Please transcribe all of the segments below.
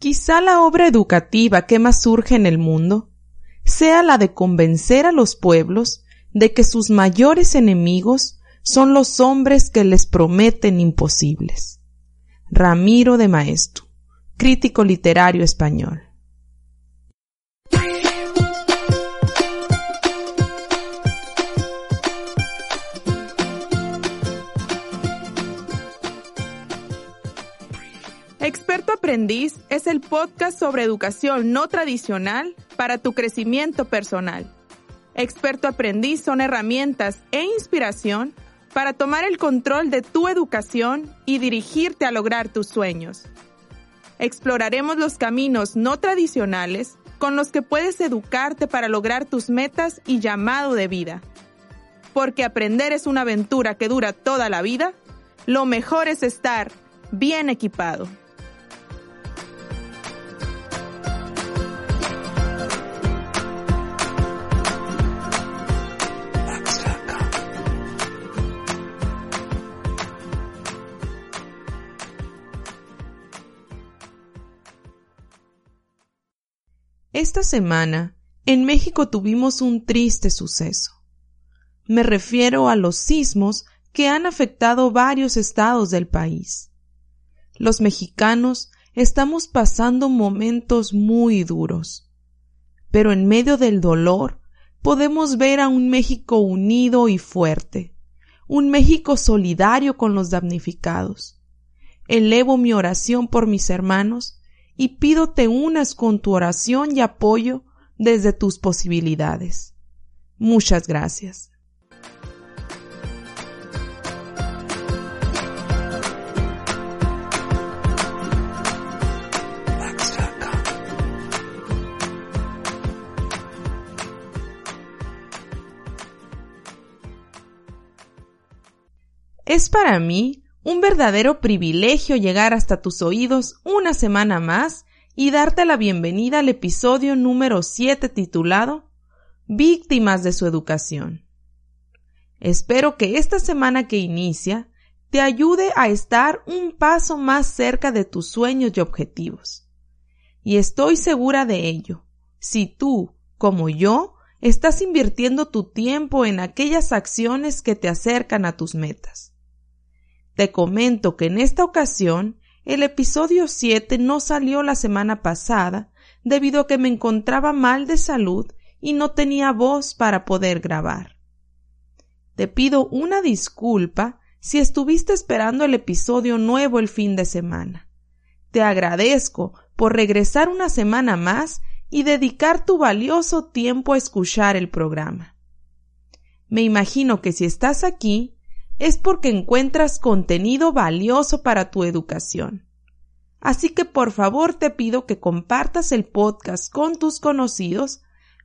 Quizá la obra educativa que más surge en el mundo sea la de convencer a los pueblos de que sus mayores enemigos son los hombres que les prometen imposibles. Ramiro de Maestro, crítico literario español. Experto Aprendiz es el podcast sobre educación no tradicional para tu crecimiento personal. Experto Aprendiz son herramientas e inspiración para tomar el control de tu educación y dirigirte a lograr tus sueños. Exploraremos los caminos no tradicionales con los que puedes educarte para lograr tus metas y llamado de vida. Porque aprender es una aventura que dura toda la vida, lo mejor es estar bien equipado. Esta semana, en México tuvimos un triste suceso. Me refiero a los sismos que han afectado varios estados del país. Los mexicanos estamos pasando momentos muy duros, pero en medio del dolor podemos ver a un México unido y fuerte, un México solidario con los damnificados. Elevo mi oración por mis hermanos y pido te unas con tu oración y apoyo desde tus posibilidades. Muchas gracias. Es para mí un verdadero privilegio llegar hasta tus oídos una semana más y darte la bienvenida al episodio número 7 titulado Víctimas de su educación. Espero que esta semana que inicia te ayude a estar un paso más cerca de tus sueños y objetivos. Y estoy segura de ello, si tú, como yo, estás invirtiendo tu tiempo en aquellas acciones que te acercan a tus metas. Te comento que en esta ocasión el episodio 7 no salió la semana pasada debido a que me encontraba mal de salud y no tenía voz para poder grabar. Te pido una disculpa si estuviste esperando el episodio nuevo el fin de semana. Te agradezco por regresar una semana más y dedicar tu valioso tiempo a escuchar el programa. Me imagino que si estás aquí es porque encuentras contenido valioso para tu educación. Así que por favor te pido que compartas el podcast con tus conocidos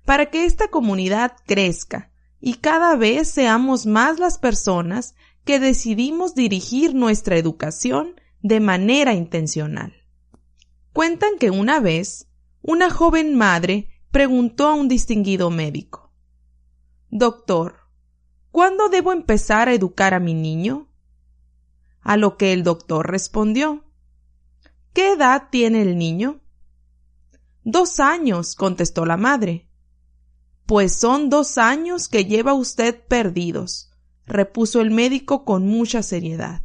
para que esta comunidad crezca y cada vez seamos más las personas que decidimos dirigir nuestra educación de manera intencional. Cuentan que una vez una joven madre preguntó a un distinguido médico Doctor, ¿Cuándo debo empezar a educar a mi niño? A lo que el doctor respondió ¿Qué edad tiene el niño? Dos años, contestó la madre. Pues son dos años que lleva usted perdidos, repuso el médico con mucha seriedad.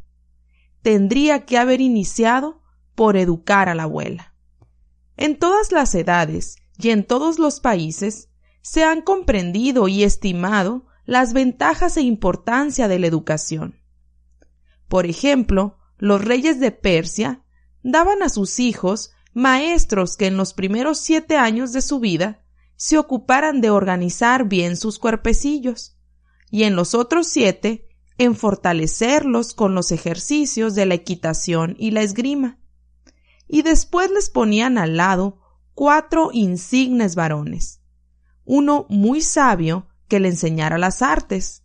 Tendría que haber iniciado por educar a la abuela. En todas las edades y en todos los países se han comprendido y estimado las ventajas e importancia de la educación. Por ejemplo, los reyes de Persia daban a sus hijos maestros que en los primeros siete años de su vida se ocuparan de organizar bien sus cuerpecillos, y en los otros siete en fortalecerlos con los ejercicios de la equitación y la esgrima. y después les ponían al lado cuatro insignes varones, uno muy sabio que le enseñara las artes,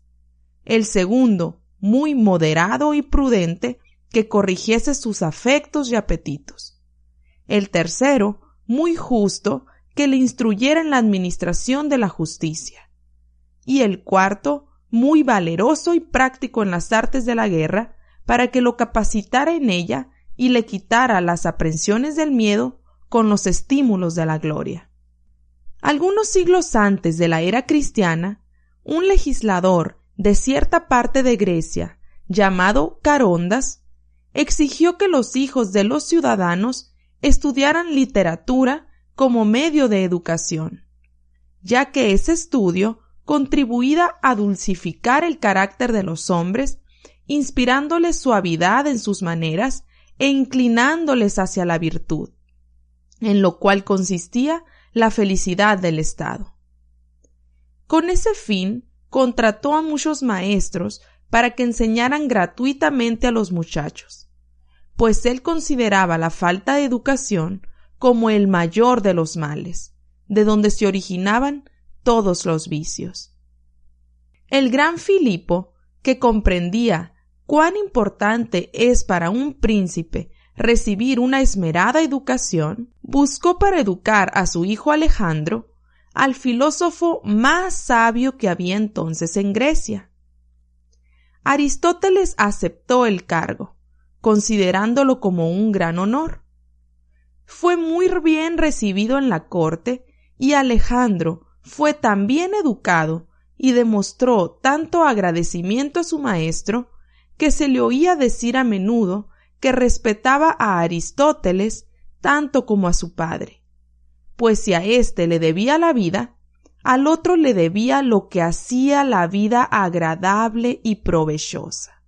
el segundo muy moderado y prudente que corrigiese sus afectos y apetitos, el tercero muy justo que le instruyera en la administración de la justicia, y el cuarto muy valeroso y práctico en las artes de la guerra, para que lo capacitara en ella y le quitara las aprensiones del miedo con los estímulos de la gloria. Algunos siglos antes de la era cristiana, un legislador de cierta parte de Grecia, llamado Carondas, exigió que los hijos de los ciudadanos estudiaran literatura como medio de educación, ya que ese estudio contribuía a dulcificar el carácter de los hombres, inspirándoles suavidad en sus maneras e inclinándoles hacia la virtud, en lo cual consistía la felicidad del Estado. Con ese fin, contrató a muchos maestros para que enseñaran gratuitamente a los muchachos, pues él consideraba la falta de educación como el mayor de los males, de donde se originaban todos los vicios. El gran Filipo, que comprendía cuán importante es para un príncipe recibir una esmerada educación, buscó para educar a su hijo Alejandro al filósofo más sabio que había entonces en Grecia. Aristóteles aceptó el cargo, considerándolo como un gran honor. Fue muy bien recibido en la corte y Alejandro fue tan bien educado y demostró tanto agradecimiento a su maestro que se le oía decir a menudo que respetaba a Aristóteles tanto como a su padre, pues si a éste le debía la vida, al otro le debía lo que hacía la vida agradable y provechosa.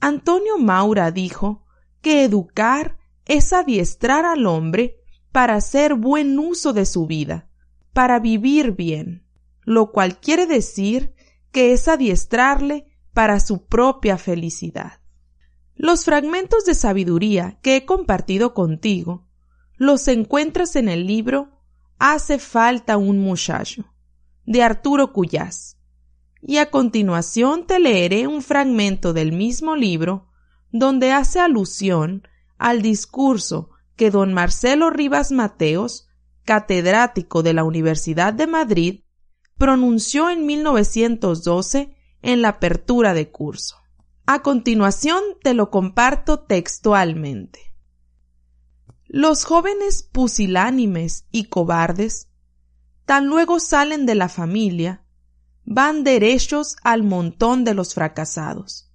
Antonio Maura dijo que educar es adiestrar al hombre para hacer buen uso de su vida, para vivir bien, lo cual quiere decir que es adiestrarle para su propia felicidad. Los fragmentos de sabiduría que he compartido contigo los encuentras en el libro Hace falta un muchacho de Arturo Cuyás. Y a continuación te leeré un fragmento del mismo libro donde hace alusión al discurso que don Marcelo Rivas Mateos, catedrático de la Universidad de Madrid, pronunció en 1912 en la apertura de curso. A continuación te lo comparto textualmente. Los jóvenes pusilánimes y cobardes, tan luego salen de la familia, van derechos al montón de los fracasados.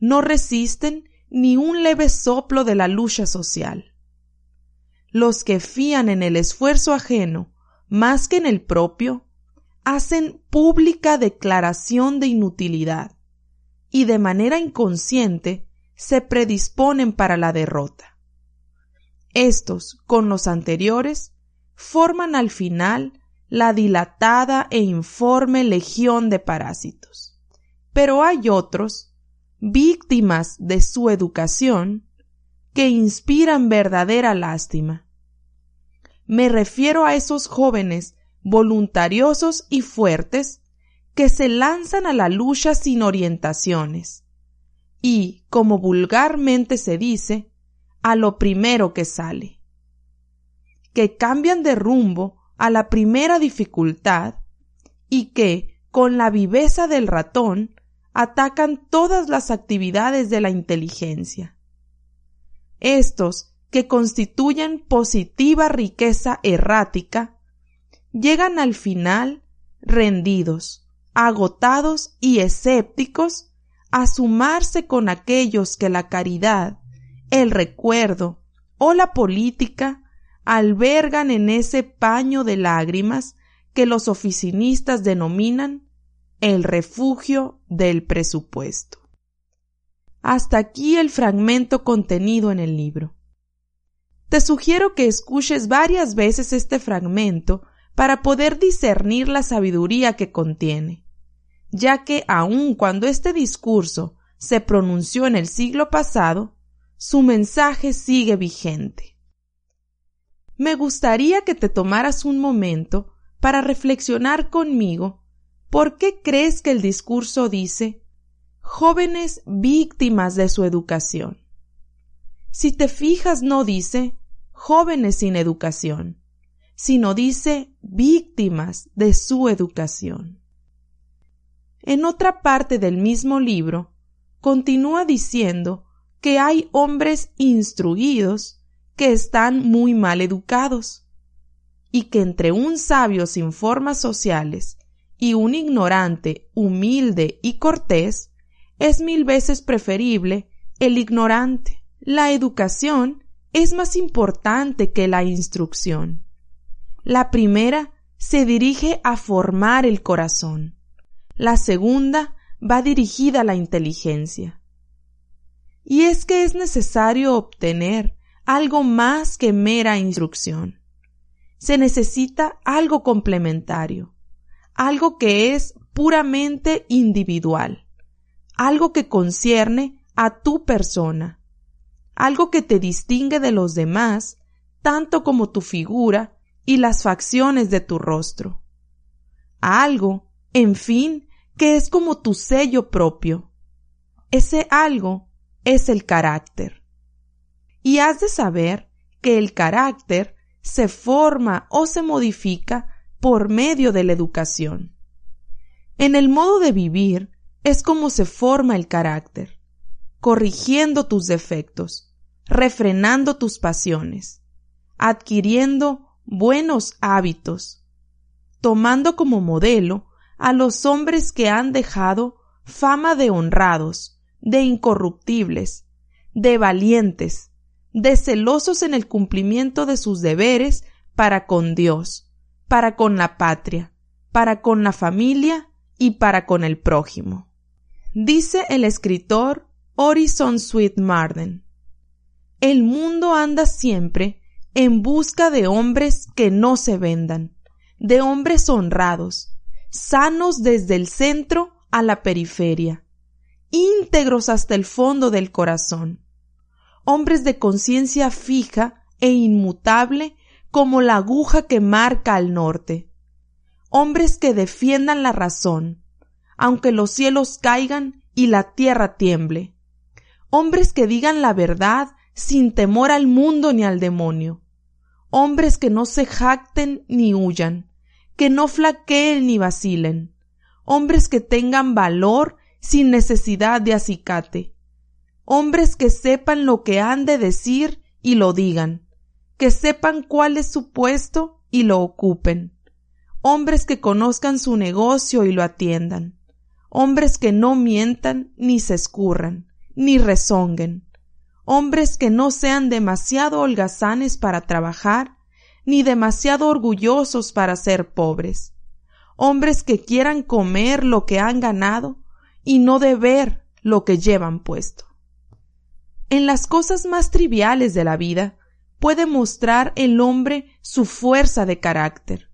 No resisten ni un leve soplo de la lucha social. Los que fían en el esfuerzo ajeno más que en el propio, hacen pública declaración de inutilidad y de manera inconsciente se predisponen para la derrota. Estos, con los anteriores, forman al final la dilatada e informe legión de parásitos. Pero hay otros, víctimas de su educación, que inspiran verdadera lástima. Me refiero a esos jóvenes voluntariosos y fuertes que se lanzan a la lucha sin orientaciones. Y, como vulgarmente se dice, a lo primero que sale, que cambian de rumbo a la primera dificultad y que, con la viveza del ratón, atacan todas las actividades de la inteligencia. Estos, que constituyen positiva riqueza errática, llegan al final rendidos, agotados y escépticos a sumarse con aquellos que la caridad, el recuerdo o la política albergan en ese paño de lágrimas que los oficinistas denominan el refugio del presupuesto. Hasta aquí el fragmento contenido en el libro. Te sugiero que escuches varias veces este fragmento para poder discernir la sabiduría que contiene, ya que aun cuando este discurso se pronunció en el siglo pasado, su mensaje sigue vigente. Me gustaría que te tomaras un momento para reflexionar conmigo por qué crees que el discurso dice jóvenes víctimas de su educación. Si te fijas no dice jóvenes sin educación, sino dice víctimas de su educación. En otra parte del mismo libro, continúa diciendo que hay hombres instruidos que están muy mal educados, y que entre un sabio sin formas sociales y un ignorante humilde y cortés, es mil veces preferible el ignorante. La educación es más importante que la instrucción. La primera se dirige a formar el corazón. La segunda va dirigida a la inteligencia. Y es que es necesario obtener algo más que mera instrucción. Se necesita algo complementario, algo que es puramente individual, algo que concierne a tu persona, algo que te distingue de los demás, tanto como tu figura y las facciones de tu rostro. Algo, en fin, que es como tu sello propio. Ese algo es el carácter. Y has de saber que el carácter se forma o se modifica por medio de la educación. En el modo de vivir es como se forma el carácter, corrigiendo tus defectos, refrenando tus pasiones, adquiriendo buenos hábitos, tomando como modelo a los hombres que han dejado fama de honrados, de incorruptibles, de valientes, de celosos en el cumplimiento de sus deberes para con Dios, para con la patria, para con la familia y para con el prójimo. Dice el escritor Orison Sweet Marden. El mundo anda siempre en busca de hombres que no se vendan, de hombres honrados, sanos desde el centro a la periferia, íntegros hasta el fondo del corazón, hombres de conciencia fija e inmutable como la aguja que marca al norte, hombres que defiendan la razón, aunque los cielos caigan y la tierra tiemble, hombres que digan la verdad sin temor al mundo ni al demonio, hombres que no se jacten ni huyan, que no flaqueen ni vacilen, hombres que tengan valor sin necesidad de acicate. Hombres que sepan lo que han de decir y lo digan, que sepan cuál es su puesto y lo ocupen. Hombres que conozcan su negocio y lo atiendan. Hombres que no mientan ni se escurran, ni rezonguen. Hombres que no sean demasiado holgazanes para trabajar, ni demasiado orgullosos para ser pobres. Hombres que quieran comer lo que han ganado y no de ver lo que llevan puesto. En las cosas más triviales de la vida puede mostrar el hombre su fuerza de carácter.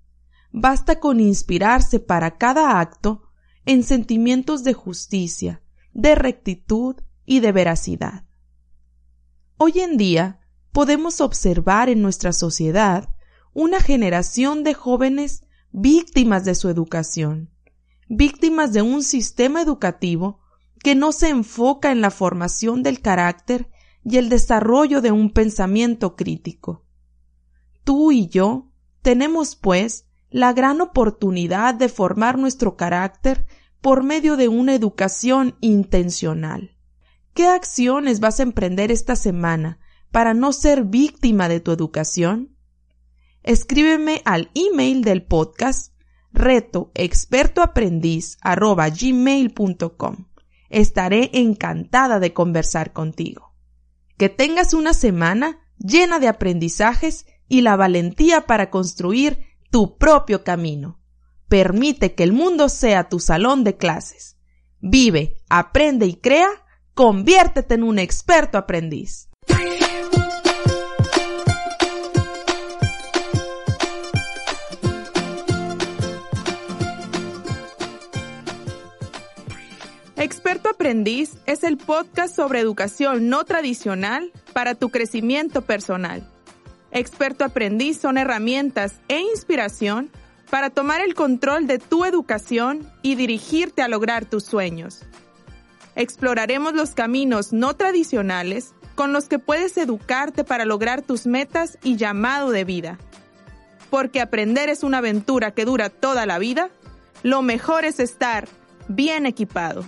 Basta con inspirarse para cada acto en sentimientos de justicia, de rectitud y de veracidad. Hoy en día podemos observar en nuestra sociedad una generación de jóvenes víctimas de su educación, víctimas de un sistema educativo que no se enfoca en la formación del carácter y el desarrollo de un pensamiento crítico. Tú y yo tenemos, pues, la gran oportunidad de formar nuestro carácter por medio de una educación intencional. ¿Qué acciones vas a emprender esta semana para no ser víctima de tu educación? Escríbeme al email del podcast reto experto Estaré encantada de conversar contigo. Que tengas una semana llena de aprendizajes y la valentía para construir tu propio camino. Permite que el mundo sea tu salón de clases. Vive, aprende y crea, conviértete en un experto aprendiz. Aprendiz es el podcast sobre educación no tradicional para tu crecimiento personal. Experto Aprendiz son herramientas e inspiración para tomar el control de tu educación y dirigirte a lograr tus sueños. Exploraremos los caminos no tradicionales con los que puedes educarte para lograr tus metas y llamado de vida. Porque aprender es una aventura que dura toda la vida, lo mejor es estar bien equipado.